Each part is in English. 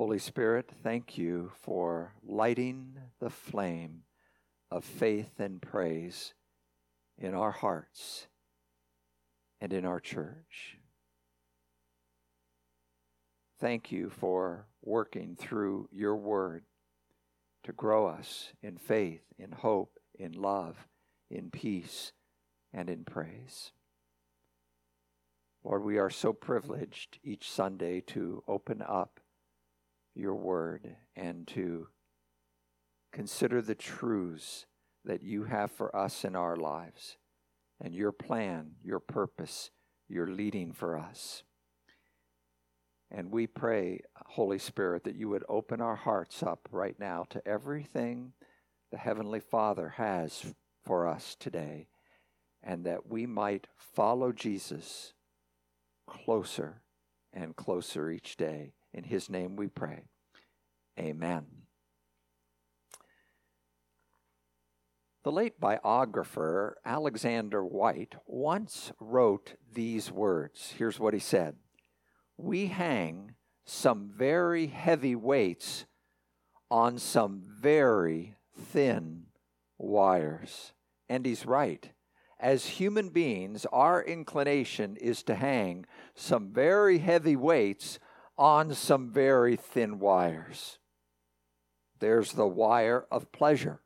Holy Spirit, thank you for lighting the flame of faith and praise in our hearts and in our church. Thank you for working through your word to grow us in faith, in hope, in love, in peace, and in praise. Lord, we are so privileged each Sunday to open up your word and to consider the truths that you have for us in our lives and your plan, your purpose, your leading for us. And we pray, Holy Spirit, that you would open our hearts up right now to everything the Heavenly Father has for us today, and that we might follow Jesus closer and closer each day. In His name we pray. Amen. The late biographer Alexander White once wrote these words. Here's what he said We hang some very heavy weights on some very thin wires. And he's right. As human beings, our inclination is to hang some very heavy weights on some very thin wires. There's the wire of pleasure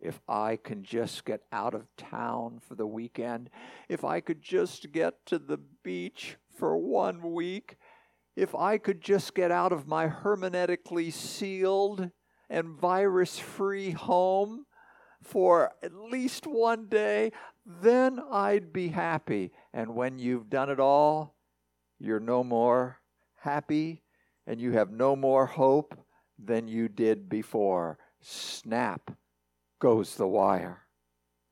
if I can just get out of town for the weekend, if I could just get to the beach for one week, if I could just get out of my hermetically sealed and virus free home for at least one day, then I'd be happy. And when you've done it all, you're no more happy and you have no more hope than you did before. Snap goes the wire.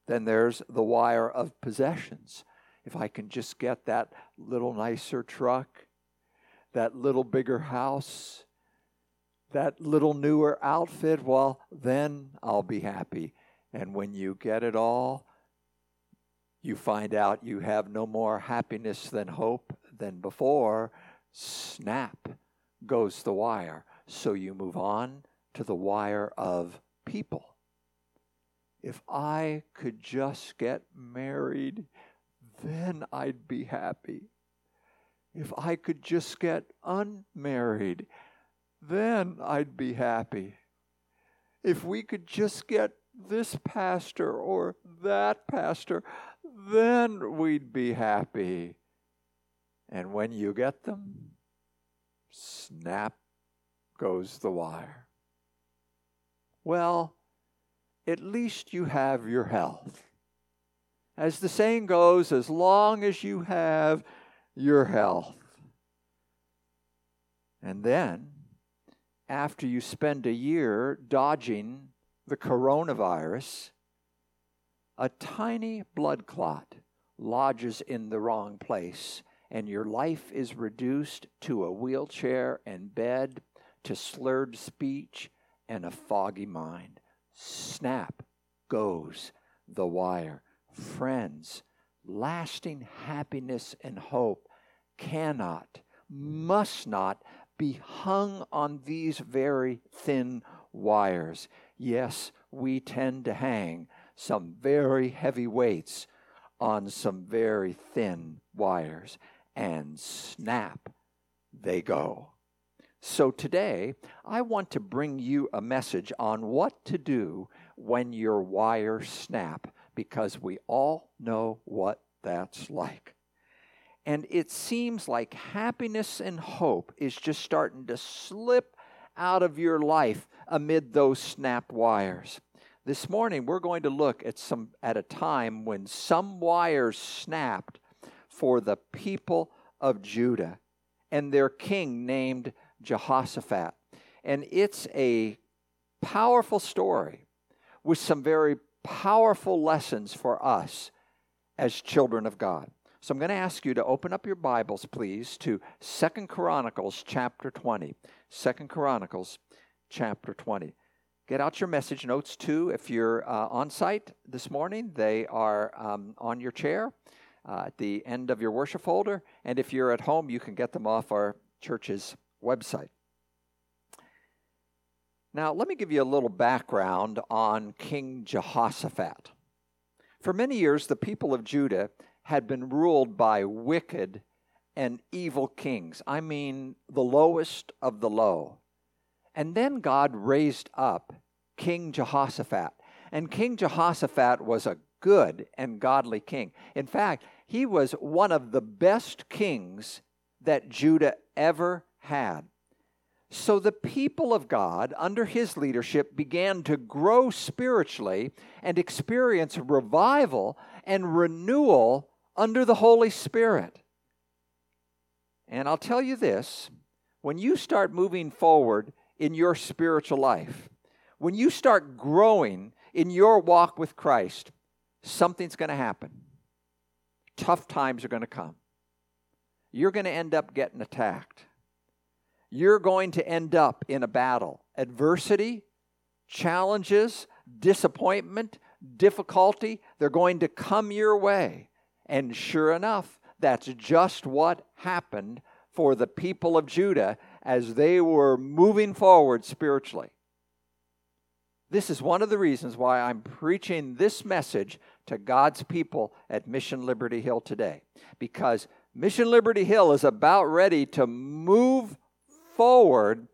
Then there's the wire of possessions. If I can just get that little nicer truck, that little bigger house, that little newer outfit, well, then I'll be happy. And when you get it all, you find out you have no more happiness than hope than before. Snap goes the wire. So you move on to the wire of people if I could just get married, then I'd be happy. If I could just get unmarried, then I'd be happy. If we could just get this pastor or that pastor, then we'd be happy. And when you get them, snap goes the wire. Well, at least you have your health. As the saying goes, as long as you have your health. And then, after you spend a year dodging the coronavirus, a tiny blood clot lodges in the wrong place, and your life is reduced to a wheelchair and bed, to slurred speech and a foggy mind snap goes the wire. Friends, lasting happiness and hope cannot, must not be hung on these very thin wires. Yes, we tend to hang some very heavy weights on some very thin wires, and snap, they go. So today, I want to bring you a message on what to do when your wires snap, because we all know what that's like. And it seems like happiness and hope is just starting to slip out of your life amid those snap wires. This morning we're going to look at some at a time when some wires snapped for the people of Judah and their king named Jehoshaphat. And it's a powerful story with some very powerful lessons for us as children of God. So I'm going to ask you to open up your Bibles, please, to Second Chronicles chapter 20. Second Chronicles chapter 20. Get out your message notes too. If you're uh, on site this morning, they are um, on your chair uh, at the end of your worship folder. And if you're at home, you can get them off our church's website. Now, let me give you a little background on King Jehoshaphat. For many years, the people of Judah had been ruled by wicked and evil kings. I mean, the lowest of the low. And then God raised up King Jehoshaphat. And King Jehoshaphat was a good and godly king. In fact, he was one of the best kings that Judah ever had. So the people of God, under his leadership, began to grow spiritually and experience revival and renewal under the Holy Spirit. And I'll tell you this when you start moving forward in your spiritual life, when you start growing in your walk with Christ, something's going to happen. Tough times are going to come. You're going to end up getting attacked. You're going to end up in a battle. Adversity, challenges, disappointment, difficulty, they're going to come your way. And sure enough, that's just what happened for the people of Judah as they were moving forward spiritually. This is one of the reasons why I'm preaching this message to God's people at Mission Liberty Hill today. Because Mission Liberty Hill is about ready to move forward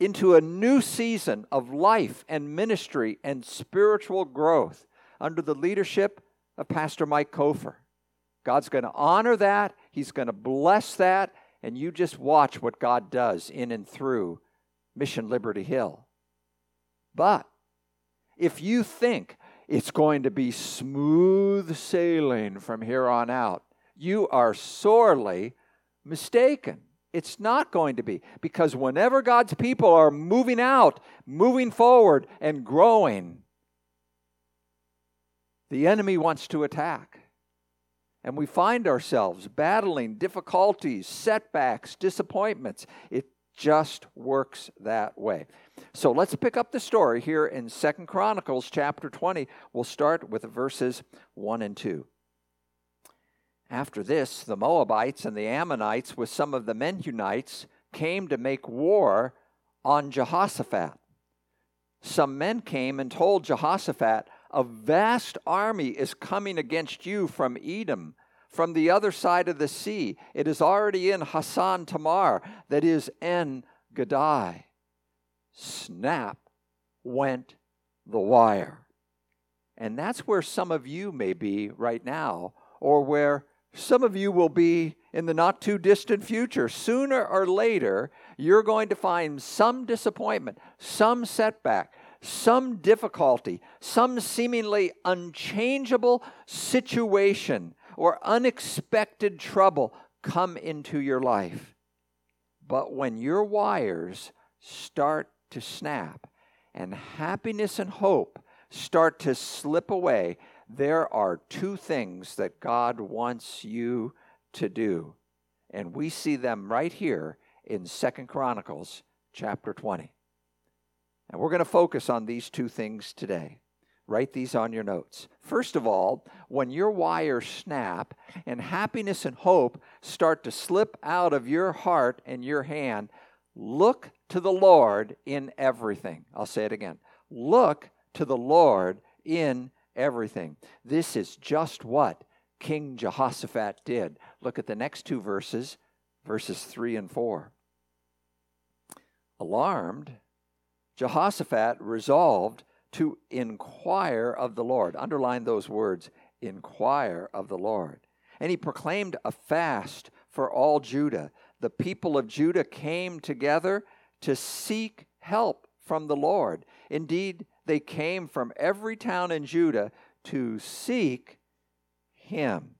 into a new season of life and ministry and spiritual growth under the leadership of Pastor Mike Kofer. God's going to honor that, He's going to bless that, and you just watch what God does in and through Mission Liberty Hill. But if you think it's going to be smooth sailing from here on out, you are sorely mistaken. It's not going to be because whenever God's people are moving out, moving forward, and growing, the enemy wants to attack and we find ourselves battling difficulties, setbacks, disappointments. It just works that way. So let's pick up the story here in Second Chronicles chapter 20. We'll start with verses 1 and 2. After this, the Moabites and the Ammonites, with some of the Meunites, came to make war on Jehoshaphat. Some men came and told Jehoshaphat, a vast army is coming against you from Edom, from the other side of the sea. It is already in Hazezon Tamar, that is En Gedi. Snap went the wire. And that's where some of you may be right now, or where some of you will be in the not too distant future. Sooner or later, you're going to find some disappointment, some setback, some difficulty, some seemingly unchangeable situation or unexpected trouble come into your life. But when your wires start to snap and happiness and hope start to slip away, there are two things that God wants you to do. And we see them right here in Second Chronicles chapter 20. And we're going to focus on these two things today. Write these on your notes. First of all, when your wires snap and happiness and hope start to slip out of your heart and your hand, look to the Lord in everything. I'll say it again. Look to the Lord in everything. This is just what King Jehoshaphat did. Look at the next two verses, verses 3 and 4. Alarmed, Jehoshaphat resolved to inquire of the Lord. Underline those words inquire of the Lord. And he proclaimed a fast for all Judah. The people of Judah came together to seek help from the Lord. Indeed, they came from every town in Judah to seek him.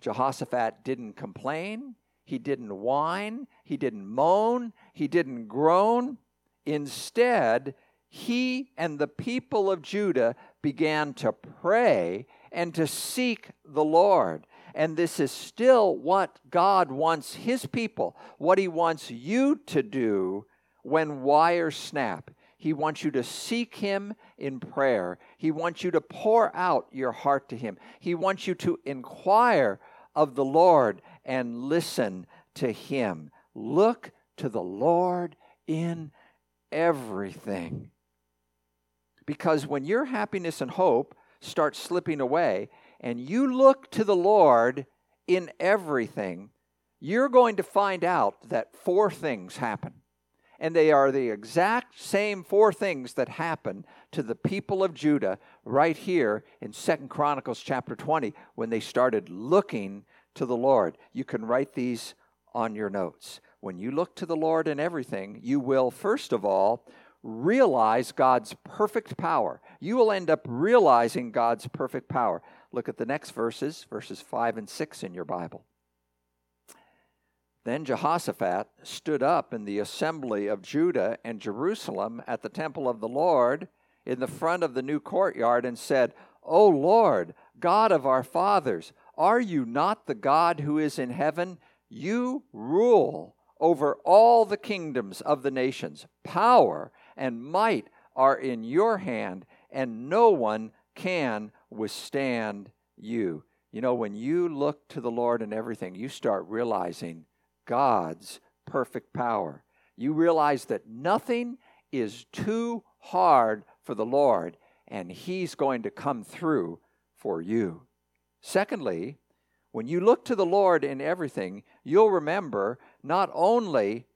Jehoshaphat didn't complain, he didn't whine, he didn't moan, he didn't groan. Instead, he and the people of Judah began to pray and to seek the Lord. And this is still what God wants his people, what he wants you to do when wires snap. He wants you to seek him in prayer. He wants you to pour out your heart to him. He wants you to inquire of the Lord and listen to him. Look to the Lord in everything. Because when your happiness and hope start slipping away and you look to the Lord in everything, you're going to find out that four things happen. And they are the exact same four things that happen to the people of Judah right here in Second Chronicles chapter 20 when they started looking to the Lord. You can write these on your notes. When you look to the Lord in everything, you will, first of all, realize God's perfect power. You will end up realizing God's perfect power. Look at the next verses, verses 5 and 6 in your Bible. Then Jehoshaphat stood up in the assembly of Judah and Jerusalem at the temple of the Lord in the front of the new courtyard and said, O Lord, God of our fathers, are you not the God who is in heaven? You rule over all the kingdoms of the nations. Power and might are in your hand, and no one can withstand you. You know, when you look to the Lord in everything, you start realizing God's perfect power. You realize that nothing is too hard for the Lord, and He's going to come through for you. Secondly, when you look to the Lord in everything, you'll remember not only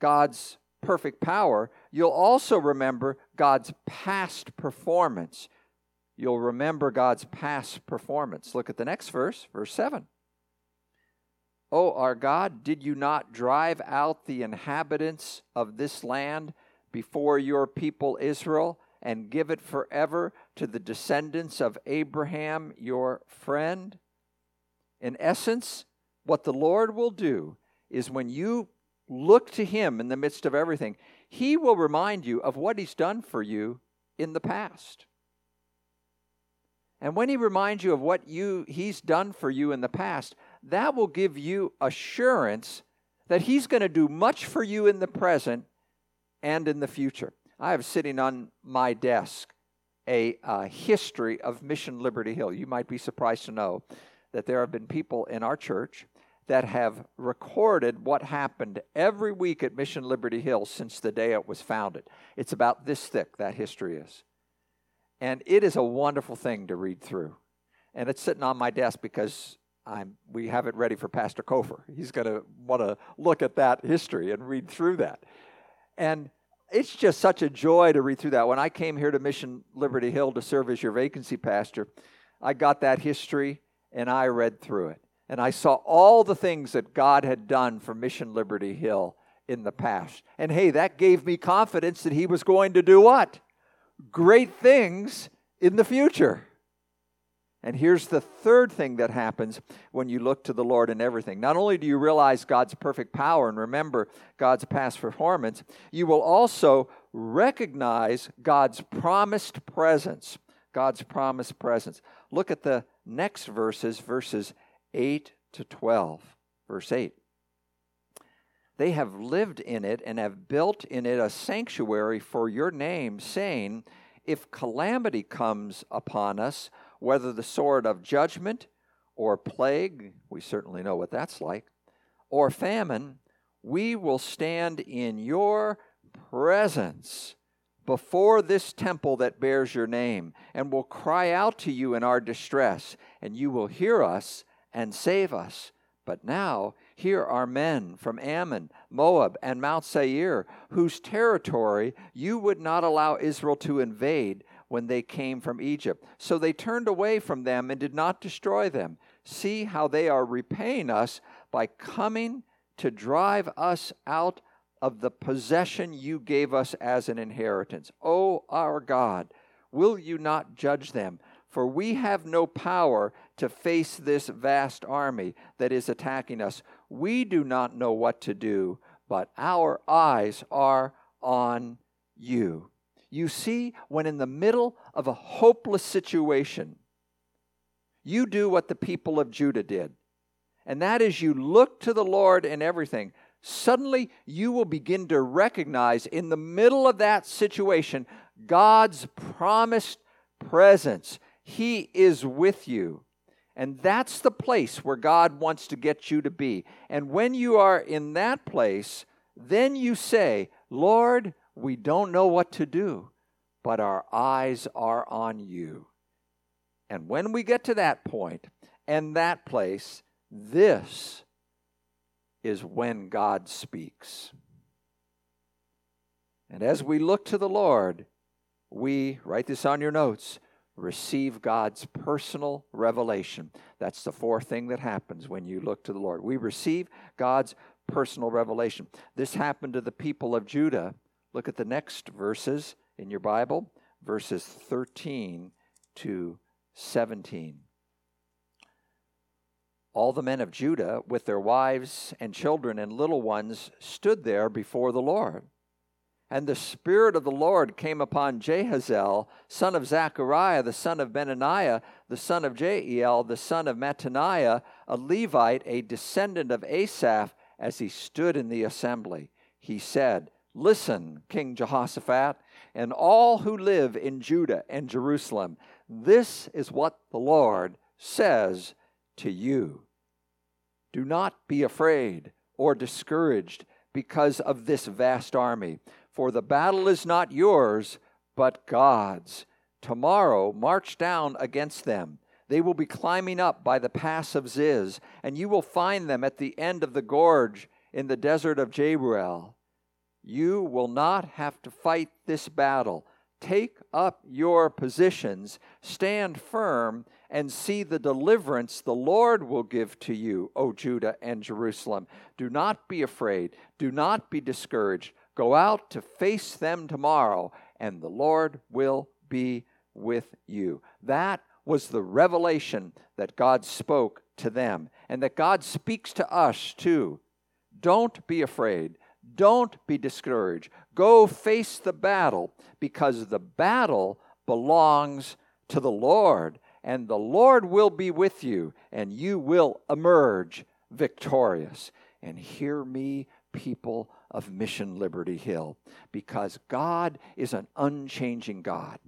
God's perfect power, you'll also remember God's past performance. You'll remember God's past performance. Look at the next verse, verse 7. O our God, did you not drive out the inhabitants of this land before your people Israel and give it forever to the descendants of Abraham, your friend? In essence, what the Lord will do is when you look to Him in the midst of everything, He will remind you of what He's done for you in the past. And when He reminds you of what you, He's done for you in the past, that will give you assurance that He's going to do much for you in the present and in the future. I have sitting on my desk a uh, history of Mission Liberty Hill. You might be surprised to know that there have been people in our church that have recorded what happened every week at Mission Liberty Hill since the day it was founded. It's about this thick, that history is. And it is a wonderful thing to read through. And it's sitting on my desk because I'm, we have it ready for Pastor Kofer. He's going to want to look at that history and read through that. And it's just such a joy to read through that. When I came here to Mission Liberty Hill to serve as your vacancy pastor, I got that history and I read through it. And I saw all the things that God had done for Mission Liberty Hill in the past. And hey, that gave me confidence that He was going to do what? Great things in the future. And here's the third thing that happens when you look to the Lord in everything. Not only do you realize God's perfect power and remember God's past performance, you will also recognize God's promised presence. God's promised presence. Look at the next verses, verses 8 to 12. Verse 8. They have lived in it and have built in it a sanctuary for your name, saying, If calamity comes upon us, whether the sword of judgment or plague, we certainly know what that's like, or famine, we will stand in your presence before this temple that bears your name, and will cry out to you in our distress, and you will hear us and save us. But now here are men from Ammon, Moab, and Mount Seir, whose territory you would not allow Israel to invade when they came from Egypt. So they turned away from them and did not destroy them. See how they are repaying us by coming to drive us out of the possession you gave us as an inheritance. O our God, will you not judge them? For we have no power to face this vast army that is attacking us. We do not know what to do, but our eyes are on you. You see, when in the middle of a hopeless situation, you do what the people of Judah did. And that is you look to the Lord in everything. Suddenly, you will begin to recognize in the middle of that situation God's promised presence. He is with you. And that's the place where God wants to get you to be. And when you are in that place, then you say, Lord, We don't know what to do, but our eyes are on you. And when we get to that point and that place, this is when God speaks. And as we look to the Lord, we, write this on your notes, receive God's personal revelation. That's the fourth thing that happens when you look to the Lord. We receive God's personal revelation. This happened to the people of Judah. Look at the next verses in your Bible, verses 13 to 17. All the men of Judah, with their wives and children and little ones, stood there before the Lord. And the Spirit of the Lord came upon Jahaziel, son of Zechariah, the son of Benaniah, the son of Jeiel, the son of Mattaniah, a Levite, a descendant of Asaph, as he stood in the assembly. He said, Listen, King Jehoshaphat, and all who live in Judah and Jerusalem, this is what the Lord says to you. Do not be afraid or discouraged because of this vast army for the battle is not yours, but God's. Tomorrow march down against them. They will be climbing up by the pass of Ziz, and you will find them at the end of the gorge in the desert of Jeruel. You will not have to fight this battle. Take up your positions, stand firm, and see the deliverance the Lord will give to you, O Judah and Jerusalem. Do not be afraid, do not be discouraged. Go out to face them tomorrow, and the Lord will be with you. That was the revelation that God spoke to them, and that God speaks to us too. Don't be afraid. Don't be discouraged. Go face the battle because the battle belongs to the Lord, and the Lord will be with you, and you will emerge victorious. And hear me, people of Mission Liberty Hill because God is an unchanging God.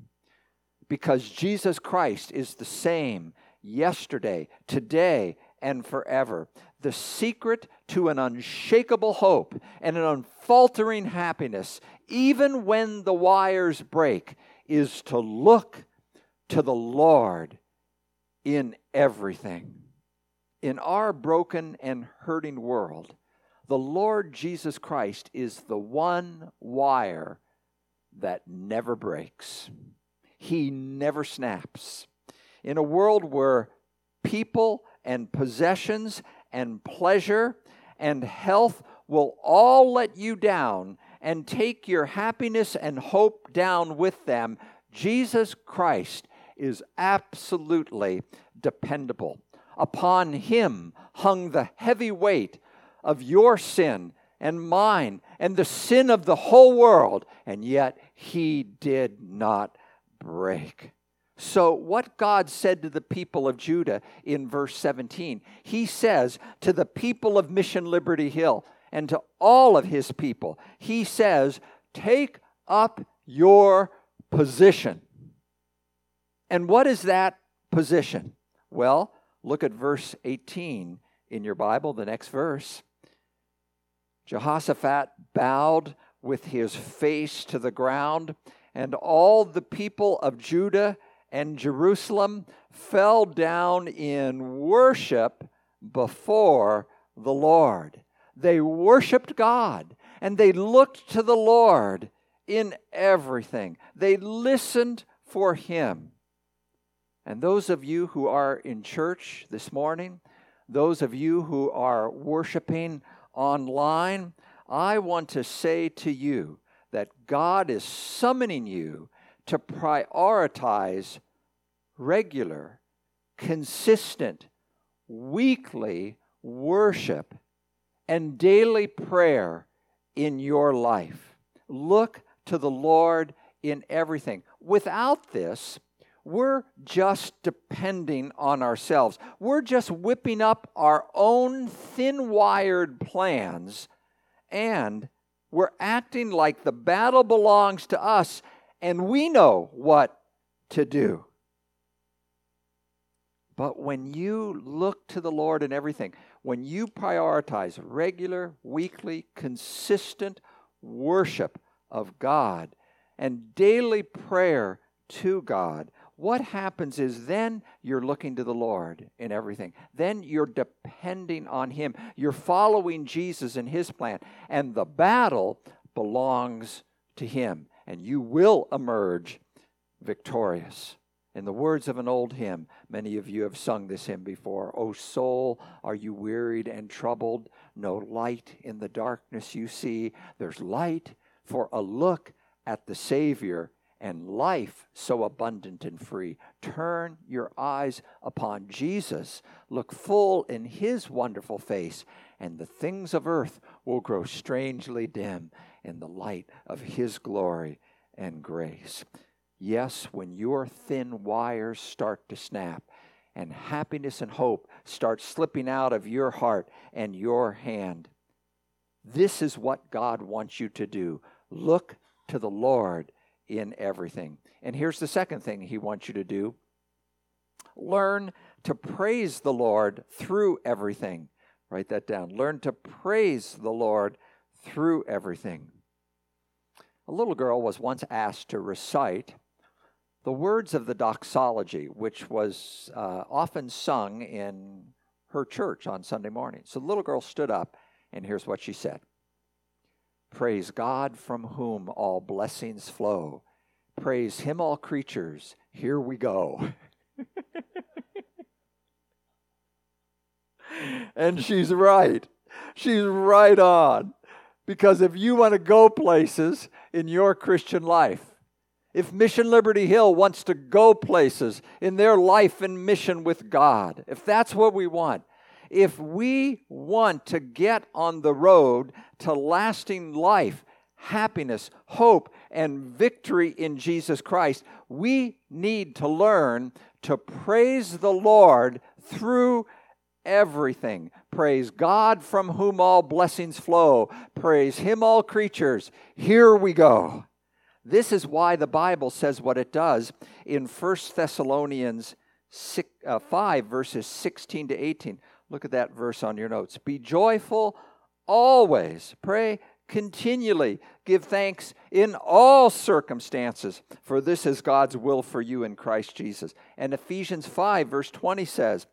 Because Jesus Christ is the same yesterday, today, and forever. The secret to an unshakable hope and an unfaltering happiness, even when the wires break, is to look to the Lord in everything. In our broken and hurting world, the Lord Jesus Christ is the one wire that never breaks, He never snaps. In a world where people and possessions and pleasure and health will all let you down and take your happiness and hope down with them, Jesus Christ is absolutely dependable. Upon him hung the heavy weight of your sin and mine and the sin of the whole world, and yet he did not break. So, what God said to the people of Judah in verse 17, he says to the people of Mission Liberty Hill and to all of his people, he says, Take up your position. And what is that position? Well, look at verse 18 in your Bible, the next verse. Jehoshaphat bowed with his face to the ground, and all the people of Judah and Jerusalem fell down in worship before the Lord. They worshiped God and they looked to the Lord in everything. They listened for Him. And those of you who are in church this morning, those of you who are worshiping online, I want to say to you that God is summoning you to prioritize regular, consistent, weekly worship and daily prayer in your life. Look to the Lord in everything. Without this, we're just depending on ourselves. We're just whipping up our own thin wired plans, and we're acting like the battle belongs to us and we know what to do. But when you look to the Lord in everything, when you prioritize regular, weekly, consistent worship of God and daily prayer to God, what happens is then you're looking to the Lord in everything. Then you're depending on Him. You're following Jesus and His plan. And the battle belongs to Him. And you will emerge victorious. In the words of an old hymn, many of you have sung this hymn before. O soul, are you wearied and troubled? No light in the darkness you see. There's light for a look at the Savior and life so abundant and free. Turn your eyes upon Jesus, look full in his wonderful face, and the things of earth will grow strangely dim in the light of his glory and grace. Yes, when your thin wires start to snap and happiness and hope start slipping out of your heart and your hand, this is what God wants you to do. Look to the Lord in everything. And here's the second thing He wants you to do learn to praise the Lord through everything. Write that down. Learn to praise the Lord through everything. A little girl was once asked to recite the words of the doxology, which was uh, often sung in her church on Sunday morning. So the little girl stood up, and here's what she said Praise God from whom all blessings flow. Praise Him, all creatures. Here we go. and she's right. She's right on. Because if you want to go places in your Christian life, if Mission Liberty Hill wants to go places in their life and mission with God, if that's what we want, if we want to get on the road to lasting life, happiness, hope, and victory in Jesus Christ, we need to learn to praise the Lord through everything. Praise God from whom all blessings flow. Praise Him, all creatures. Here we go. This is why the Bible says what it does in 1 Thessalonians 6, uh, 5, verses 16 to 18. Look at that verse on your notes. Be joyful always. Pray continually. Give thanks in all circumstances, for this is God's will for you in Christ Jesus. And Ephesians 5, verse 20 says,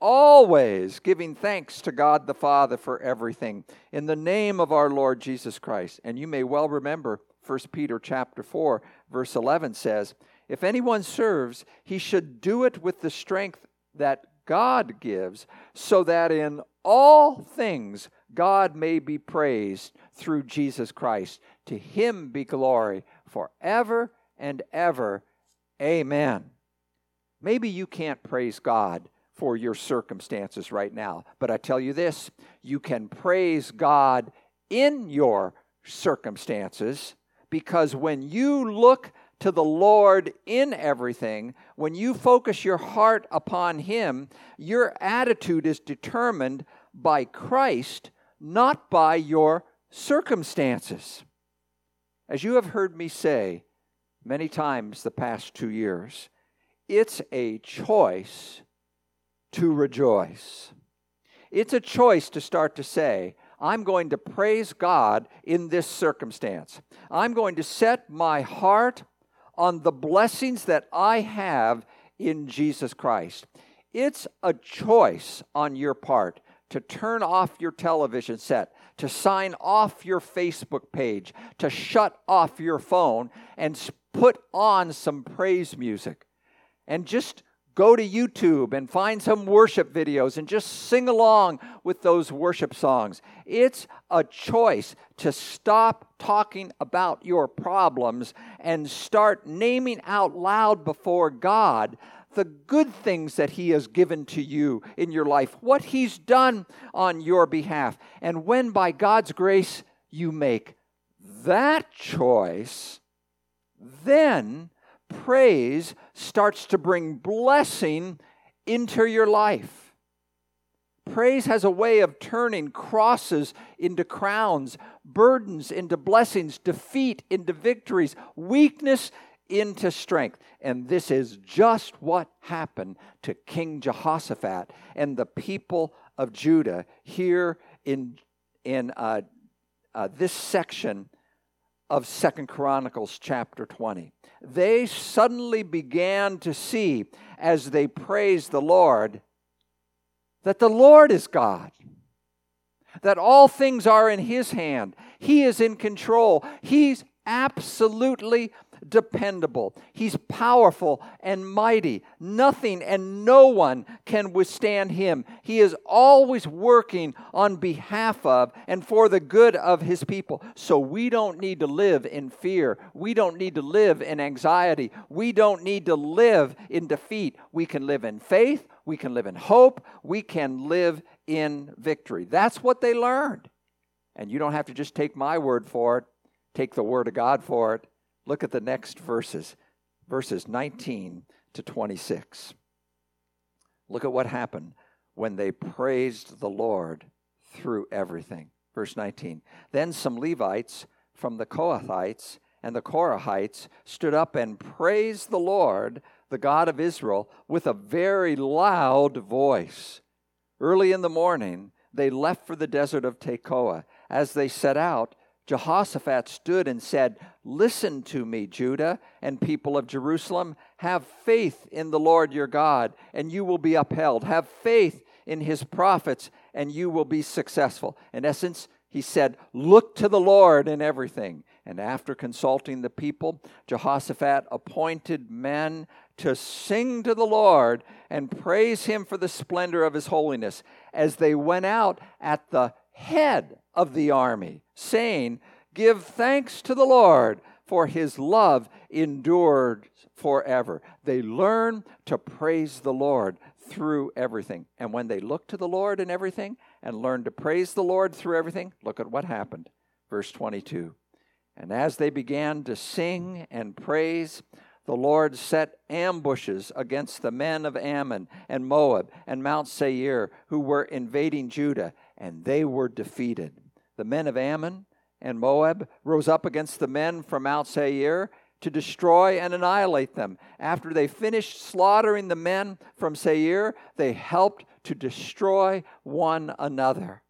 Always giving thanks to God the Father for everything in the name of our Lord Jesus Christ. And you may well remember 1 Peter chapter 4 verse 11 says, if anyone serves, he should do it with the strength that God gives, so that in all things God may be praised through Jesus Christ. To him be glory forever and ever. Amen. Maybe you can't praise God for your circumstances right now, but I tell you this you can praise God in your circumstances because when you look to the Lord in everything, when you focus your heart upon Him, your attitude is determined by Christ, not by your circumstances. As you have heard me say many times the past two years, it's a choice to rejoice. It's a choice to start to say, I'm going to praise God in this circumstance. I'm going to set my heart on the blessings that I have in Jesus Christ. It's a choice on your part to turn off your television set, to sign off your Facebook page, to shut off your phone and put on some praise music and just go to YouTube and find some worship videos and just sing along with those worship songs. It's a choice to stop talking about your problems and start naming out loud before God the good things that He has given to you in your life, what He's done on your behalf. And when by God's grace you make that choice, then praise starts to bring blessing into your life. Praise has a way of turning crosses into crowns, burdens into blessings, defeat into victories, weakness into strength. And this is just what happened to King Jehoshaphat and the people of Judah here in, in uh, uh, this section of Second Chronicles chapter 20. They suddenly began to see as they praised the Lord that the Lord is God, that all things are in His hand. He is in control. He's absolutely dependable. He's powerful and mighty. Nothing and no one can withstand him. He is always working on behalf of and for the good of his people. So we don't need to live in fear. We don't need to live in anxiety. We don't need to live in defeat. We can live in faith. We can live in hope. We can live in victory. That's what they learned. And you don't have to just take my word for it, take the word of God for it. Look at the next verses, verses 19 to 26. Look at what happened when they praised the Lord through everything. Verse 19. Then some Levites from the Kohathites and the Korahites stood up and praised the Lord, the God of Israel, with a very loud voice. Early in the morning, they left for the desert of Tekoa. As they set out, Jehoshaphat stood and said, Listen to me, Judah and people of Jerusalem. Have faith in the Lord your God, and you will be upheld. Have faith in his prophets, and you will be successful. In essence, he said, Look to the Lord in everything. And after consulting the people, Jehoshaphat appointed men to sing to the Lord and praise him for the splendor of his holiness as they went out at the head of the army, saying, Give thanks to the Lord, for his love endured forever. They learn to praise the Lord through everything. And when they look to the Lord in everything and learn to praise the Lord through everything, look at what happened. Verse 22. And as they began to sing and praise, the Lord set ambushes against the men of Ammon and Moab and Mount Seir who were invading Judah, and they were defeated. The men of Ammon and Moab rose up against the men from Mount Seir to destroy and annihilate them. After they finished slaughtering the men from Seir, they helped to destroy one another.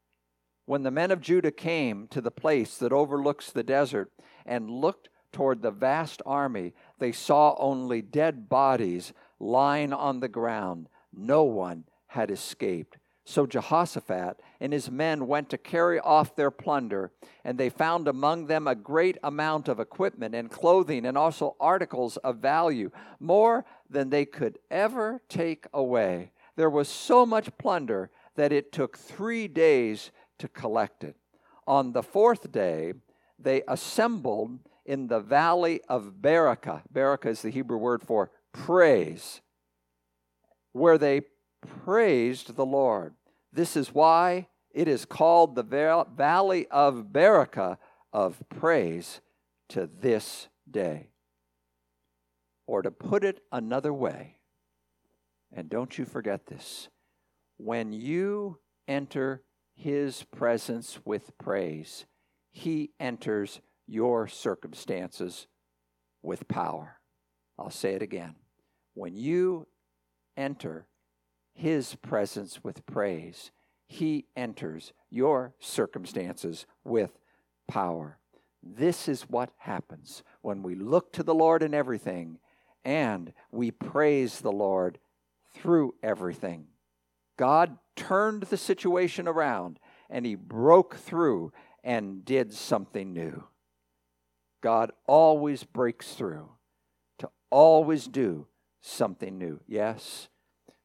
When the men of Judah came to the place that overlooks the desert and looked toward the vast army, they saw only dead bodies lying on the ground. No one had escaped. So Jehoshaphat and his men went to carry off their plunder, and they found among them a great amount of equipment and clothing, and also articles of value, more than they could ever take away. There was so much plunder that it took three days to collect it. On the fourth day, they assembled in the valley of Berachah. Berachah is the Hebrew word for praise, where they praised the Lord. This is why it is called the Valley of Berachah of praise to this day. Or to put it another way, and don't you forget this when you enter his presence with praise, he enters your circumstances with power. I'll say it again. When you enter his presence with praise, he enters your circumstances with power. This is what happens when we look to the Lord in everything and we praise the Lord through everything. God turned the situation around and he broke through and did something new. God always breaks through to always do something new. Yes,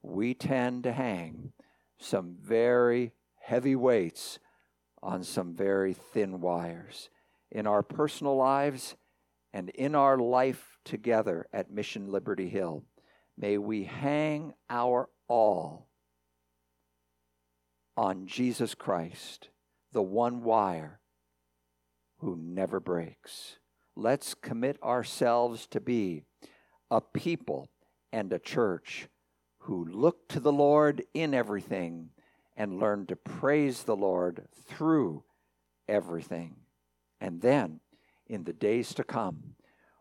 we tend to hang some very heavy weights on some very thin wires. In our personal lives and in our life together at Mission Liberty Hill, may we hang our all on Jesus Christ, the one wire who never breaks. Let's commit ourselves to be a people and a church who look to the Lord in everything and learn to praise the Lord through everything. And then, in the days to come,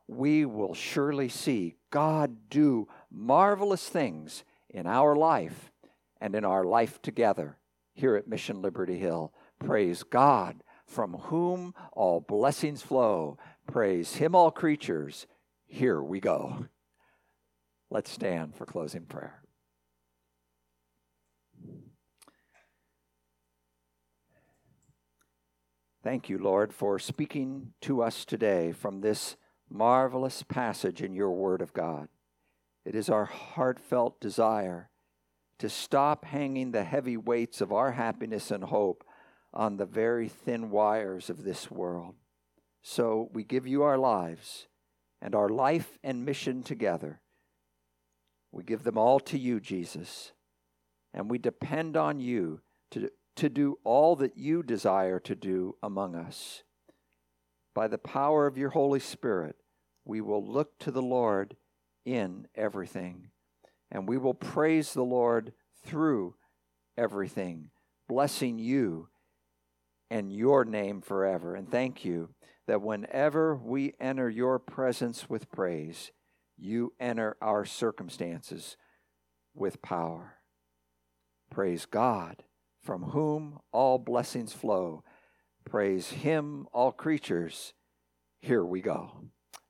we will surely see God do marvelous things in our life and in our life together here at Mission Liberty Hill. Praise God, from whom all blessings flow. Praise him, all creatures. Here we go. Let's stand for closing prayer. Thank you, Lord, for speaking to us today from this marvelous passage in your Word of God. It is our heartfelt desire to stop hanging the heavy weights of our happiness and hope on the very thin wires of this world. So we give you our lives and our life and mission together. We give them all to you, Jesus, and we depend on you to, to do all that you desire to do among us. By the power of your Holy Spirit, we will look to the Lord in everything, and we will praise the Lord through everything, blessing you and your name forever. And thank you that whenever we enter your presence with praise, you enter our circumstances with power. Praise God, from whom all blessings flow. Praise Him, all creatures. Here we go.